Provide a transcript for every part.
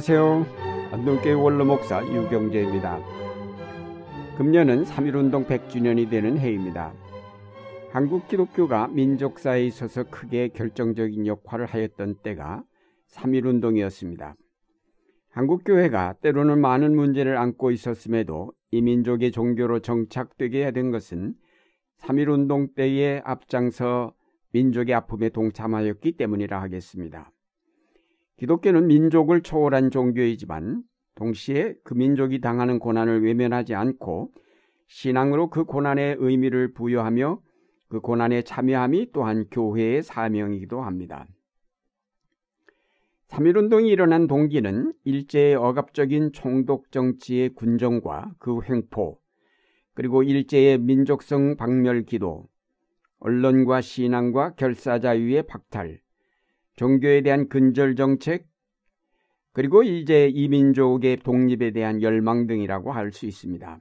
안녕하세요. 안동교회 원로목사 유경재입니다. 금년은 3.1운동 100주년이 되는 해입니다. 한국 기독교가 민족사에 있어서 크게 결정적인 역할을 하였던 때가 3.1운동이었습니다. 한국교회가 때로는 많은 문제를 안고 있었음에도 이 민족의 종교로 정착되게 된 것은 3.1운동 때에 앞장서 민족의 아픔에 동참하였기 때문이라 하겠습니다. 기독교는 민족을 초월한 종교이지만 동시에 그 민족이 당하는 고난을 외면하지 않고 신앙으로 그 고난의 의미를 부여하며 그 고난에 참여함이 또한 교회의 사명이기도 합니다. 3.1운동이 일어난 동기는 일제의 억압적인 총독 정치의 군정과 그 횡포, 그리고 일제의 민족성 박멸 기도, 언론과 신앙과 결사자유의 박탈, 종교에 대한 근절 정책, 그리고 이제 이민족의 독립에 대한 열망 등이라고 할 수 있습니다.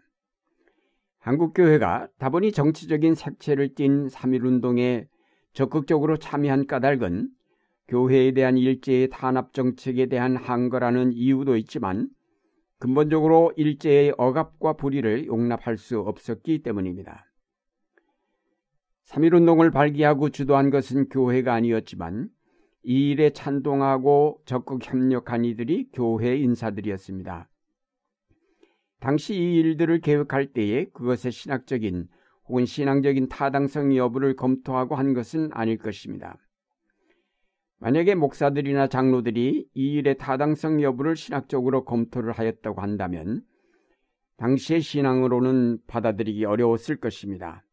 한국교회가 다분히 정치적인 색채를 띤 3.1운동에 적극적으로 참여한 까닭은 교회에 대한 일제의 탄압 정책에 대한 항거라는 이유도 있지만 근본적으로 일제의 억압과 불의를 용납할 수 없었기 때문입니다. 3.1운동을 발기하고 주도한 것은 교회가 아니었지만 이 일에 찬동하고 적극 협력한 이들이 교회 인사들이었습니다. 당시 이 일들을 계획할 때에 그것의 신학적인 혹은 신앙적인 타당성 여부를 검토하고 한 것은 아닐 것입니다. 만약에 목사들이나 장로들이 이 일의 타당성 여부를 신학적으로 검토를 하였다고 한다면 당시의 신앙으로는 받아들이기 어려웠을 것입니다.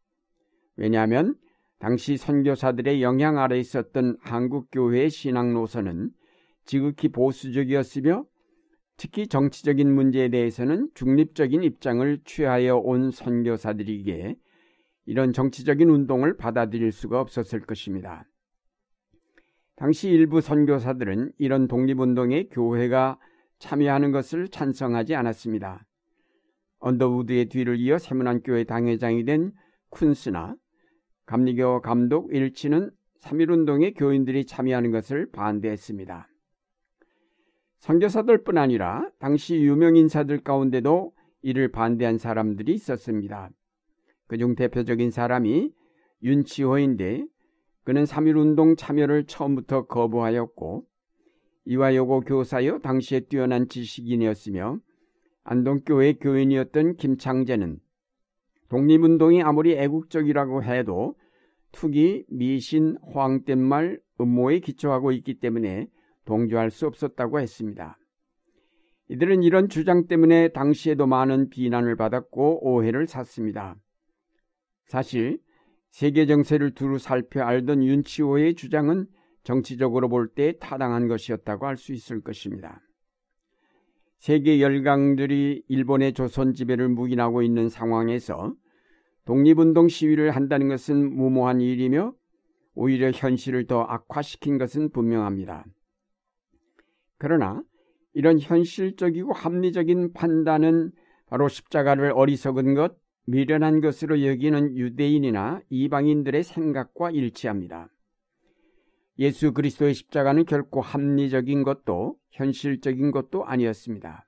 왜냐하면 당시 선교사들의 영향 아래 있었던 한국 교회의 신앙 노선은 지극히 보수적이었으며 특히 정치적인 문제에 대해서는 중립적인 입장을 취하여 온 선교사들에게 이런 정치적인 운동을 받아들일 수가 없었을 것입니다. 당시 일부 선교사들은 이런 독립운동에 교회가 참여하는 것을 찬성하지 않았습니다. 언더우드의 뒤를 이어 세문안교회 당회장이 된 쿤스나 감리교 감독 일치는 3.1운동에 교인들이 참여하는 것을 반대했습니다. 선교사들뿐 아니라 당시 유명 인사들 가운데도 이를 반대한 사람들이 있었습니다. 그중 대표적인 사람이 윤치호인데 그는 3.1운동 참여를 처음부터 거부하였고 이화여고 교사여 당시에 뛰어난 지식인이었으며 안동교회 교인이었던 김창재는 독립운동이 아무리 애국적이라고 해도 투기, 미신, 호황된 말, 음모에 기초하고 있기 때문에 동조할 수 없었다고 했습니다. 이들은 이런 주장 때문에 당시에도 많은 비난을 받았고 오해를 샀습니다. 사실 세계 정세를 두루 살펴 알던 윤치호의 주장은 정치적으로 볼 때 타당한 것이었다고 할 수 있을 것입니다. 세계 열강들이 일본의 조선 지배를 묵인하고 있는 상황에서 독립운동 시위를 한다는 것은 무모한 일이며 오히려 현실을 더 악화시킨 것은 분명합니다. 그러나 이런 현실적이고 합리적인 판단은 바로 십자가를 어리석은 것, 미련한 것으로 여기는 유대인이나 이방인들의 생각과 일치합니다. 예수 그리스도의 십자가는 결코 합리적인 것도 현실적인 것도 아니었습니다.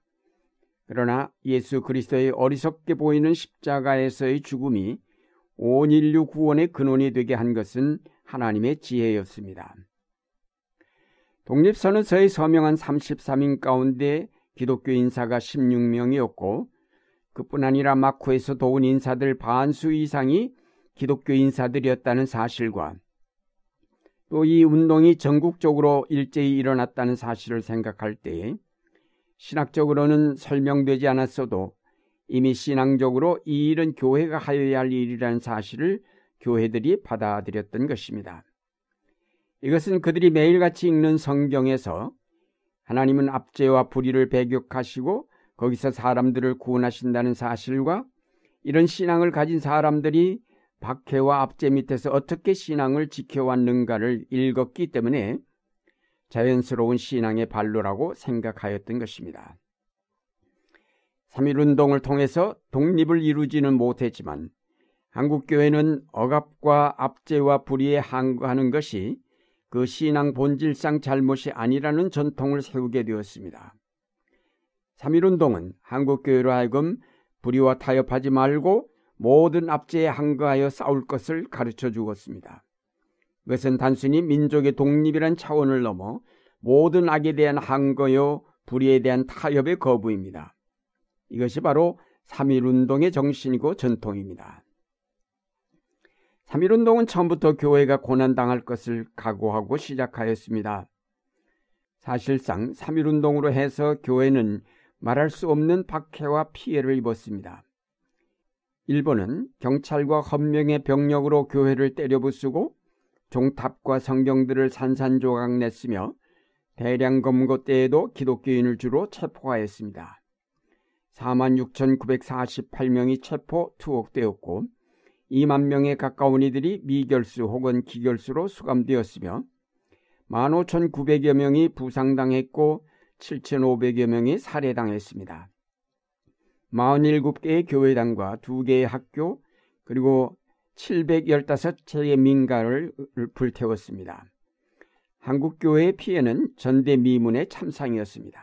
그러나 예수 그리스도의 어리석게 보이는 십자가에서의 죽음이 온 인류 구원의 근원이 되게 한 것은 하나님의 지혜였습니다. 독립선언서에 서명한 33인 가운데 기독교 인사가 16명이었고 그뿐 아니라 마쿠에서 도운 인사들 반수 이상이 기독교 인사들이었다는 사실과 또 이 운동이 전국적으로 일제히 일어났다는 사실을 생각할 때 신학적으로는 설명되지 않았어도 이미 신앙적으로 이 일은 교회가 하여야 할 일이라는 사실을 교회들이 받아들였던 것입니다. 이것은 그들이 매일같이 읽는 성경에서 하나님은 압제와 불의를 배격하시고 거기서 사람들을 구원하신다는 사실과 이런 신앙을 가진 사람들이 박해와 압제 밑에서 어떻게 신앙을 지켜왔는가를 읽었기 때문에 자연스러운 신앙의 발로라고 생각하였던 것입니다. 3.1운동을 통해서 독립을 이루지는 못했지만 한국교회는 억압과 압제와 불의에 항거하는 것이 그 신앙 본질상 잘못이 아니라는 전통을 세우게 되었습니다. 3.1운동은 한국교회로 하여금 불의와 타협하지 말고 모든 압제에 항거하여 싸울 것을 가르쳐 주었습니다. 그것은 단순히 민족의 독립이란 차원을 넘어 모든 악에 대한 항거요 불의에 대한 타협의 거부입니다. 이것이 바로 3.1운동의 정신이고 전통입니다. 3.1운동은 처음부터 교회가 고난당할 것을 각오하고 시작하였습니다. 사실상 3.1운동으로 해서 교회는 말할 수 없는 박해와 피해를 입었습니다. 일본은 경찰과 헌명의 병력으로 교회를 때려부수고 종탑과 성경들을 산산조각 냈으며 대량 검거 때에도 기독교인을 주로 체포하였습니다. 46,948명이 체포 투옥되었고 2만 명에 가까운 이들이 미결수 혹은 기결수로 수감되었으며 15,900여 명이 부상당했고 7,500여 명이 살해당했습니다. 47개의 교회당과 2개의 학교 그리고 715채의 민가를 불태웠습니다. 한국교회의 피해는 전대미문의 참상이었습니다.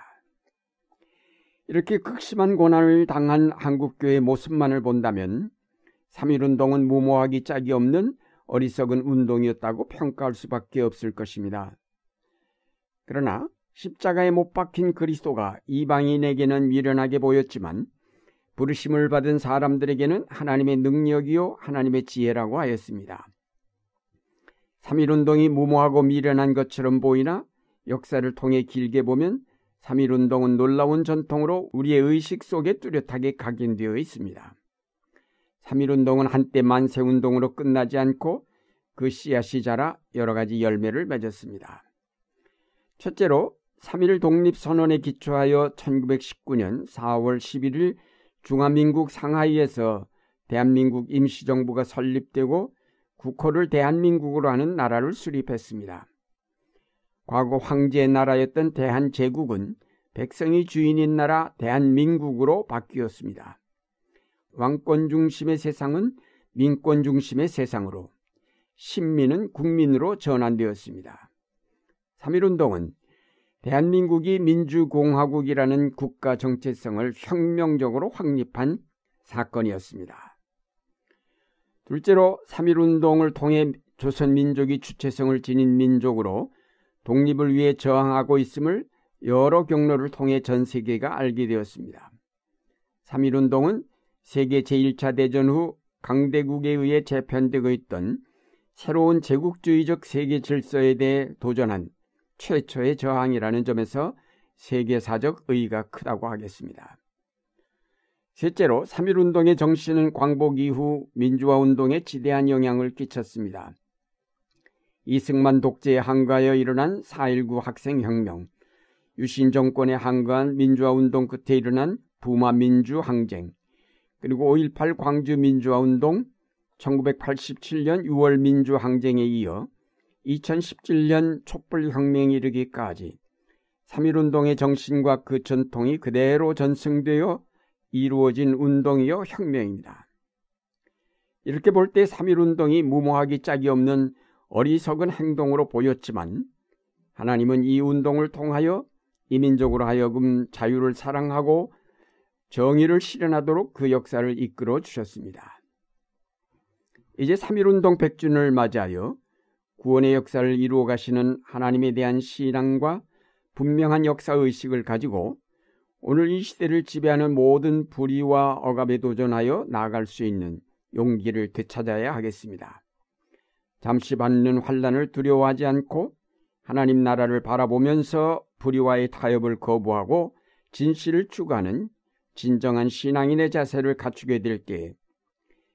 이렇게 극심한 고난을 당한 한국교회의 모습만을 본다면 3.1운동은 무모하기 짝이 없는 어리석은 운동이었다고 평가할 수밖에 없을 것입니다. 그러나 십자가에 못 박힌 그리스도가 이방인에게는 미련하게 보였지만 부르심을 받은 사람들에게는 하나님의 능력이요 하나님의 지혜라고 하였습니다. 3.1운동이 무모하고 미련한 것처럼 보이나 역사를 통해 길게 보면 3.1운동은 놀라운 전통으로 우리의 의식 속에 뚜렷하게 각인되어 있습니다. 3.1운동은 한때 만세운동으로 끝나지 않고 그 씨앗이 자라 여러 가지 열매를 맺었습니다. 첫째로 3.1 독립선언에 기초하여 1919년 4월 11일 중화민국 상하이에서 대한민국 임시정부가 설립되고 국호를 대한민국으로 하는 나라를 수립했습니다. 과거 황제의 나라였던 대한제국은 백성이 주인인 나라 대한민국으로 바뀌었습니다. 왕권 중심의 세상은 민권 중심의 세상으로 신민은 국민으로 전환되었습니다. 3.1운동은 대한민국이 민주공화국이라는 국가 정체성을 혁명적으로 확립한 사건이었습니다. 둘째로 3.1운동을 통해 조선민족이 주체성을 지닌 민족으로 독립을 위해 저항하고 있음을 여러 경로를 통해 전 세계가 알게 되었습니다. 3.1운동은 세계 제1차 대전 후 강대국에 의해 재편되고 있던 새로운 제국주의적 세계 질서에 대해 도전한 최초의 저항이라는 점에서 세계사적 의의가 크다고 하겠습니다. 셋째로 3.1운동의 정신은 광복 이후 민주화운동에 지대한 영향을 끼쳤습니다. 이승만 독재에 항거하여 일어난 4.19 학생혁명, 유신 정권에 항거한 민주화운동 끝에 일어난 부마민주항쟁, 그리고 5.18 광주민주화운동, 1987년 6월 민주항쟁에 이어 2017년 촛불혁명에 이르기까지 3.1운동의 정신과 그 전통이 그대로 전승되어 이루어진 운동이요 혁명입니다. 이렇게 볼 때 3.1운동이 무모하기 짝이 없는 어리석은 행동으로 보였지만 하나님은 이 운동을 통하여 이민족으로 하여금 자유를 사랑하고 정의를 실현하도록 그 역사를 이끌어 주셨습니다. 이제 3.1운동 100주년을 맞이하여 구원의 역사를 이루어 가시는 하나님에 대한 신앙과 분명한 역사 의식을 가지고 오늘 이 시대를 지배하는 모든 불의와 억압에 도전하여 나아갈 수 있는 용기를 되찾아야 하겠습니다. 잠시 받는 환란을 두려워하지 않고 하나님 나라를 바라보면서 불의와의 타협을 거부하고 진실을 추구하는 진정한 신앙인의 자세를 갖추게 될 때,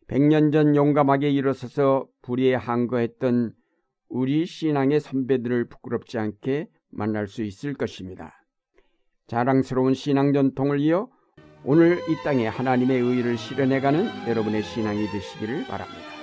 100년 전 용감하게 일어서서 불의에 항거했던 우리 신앙의 선배들을 부끄럽지 않게 만날 수 있을 것입니다. 자랑스러운 신앙 전통을 이어 오늘 이 땅에 하나님의 의를 실현해가는 여러분의 신앙이 되시기를 바랍니다.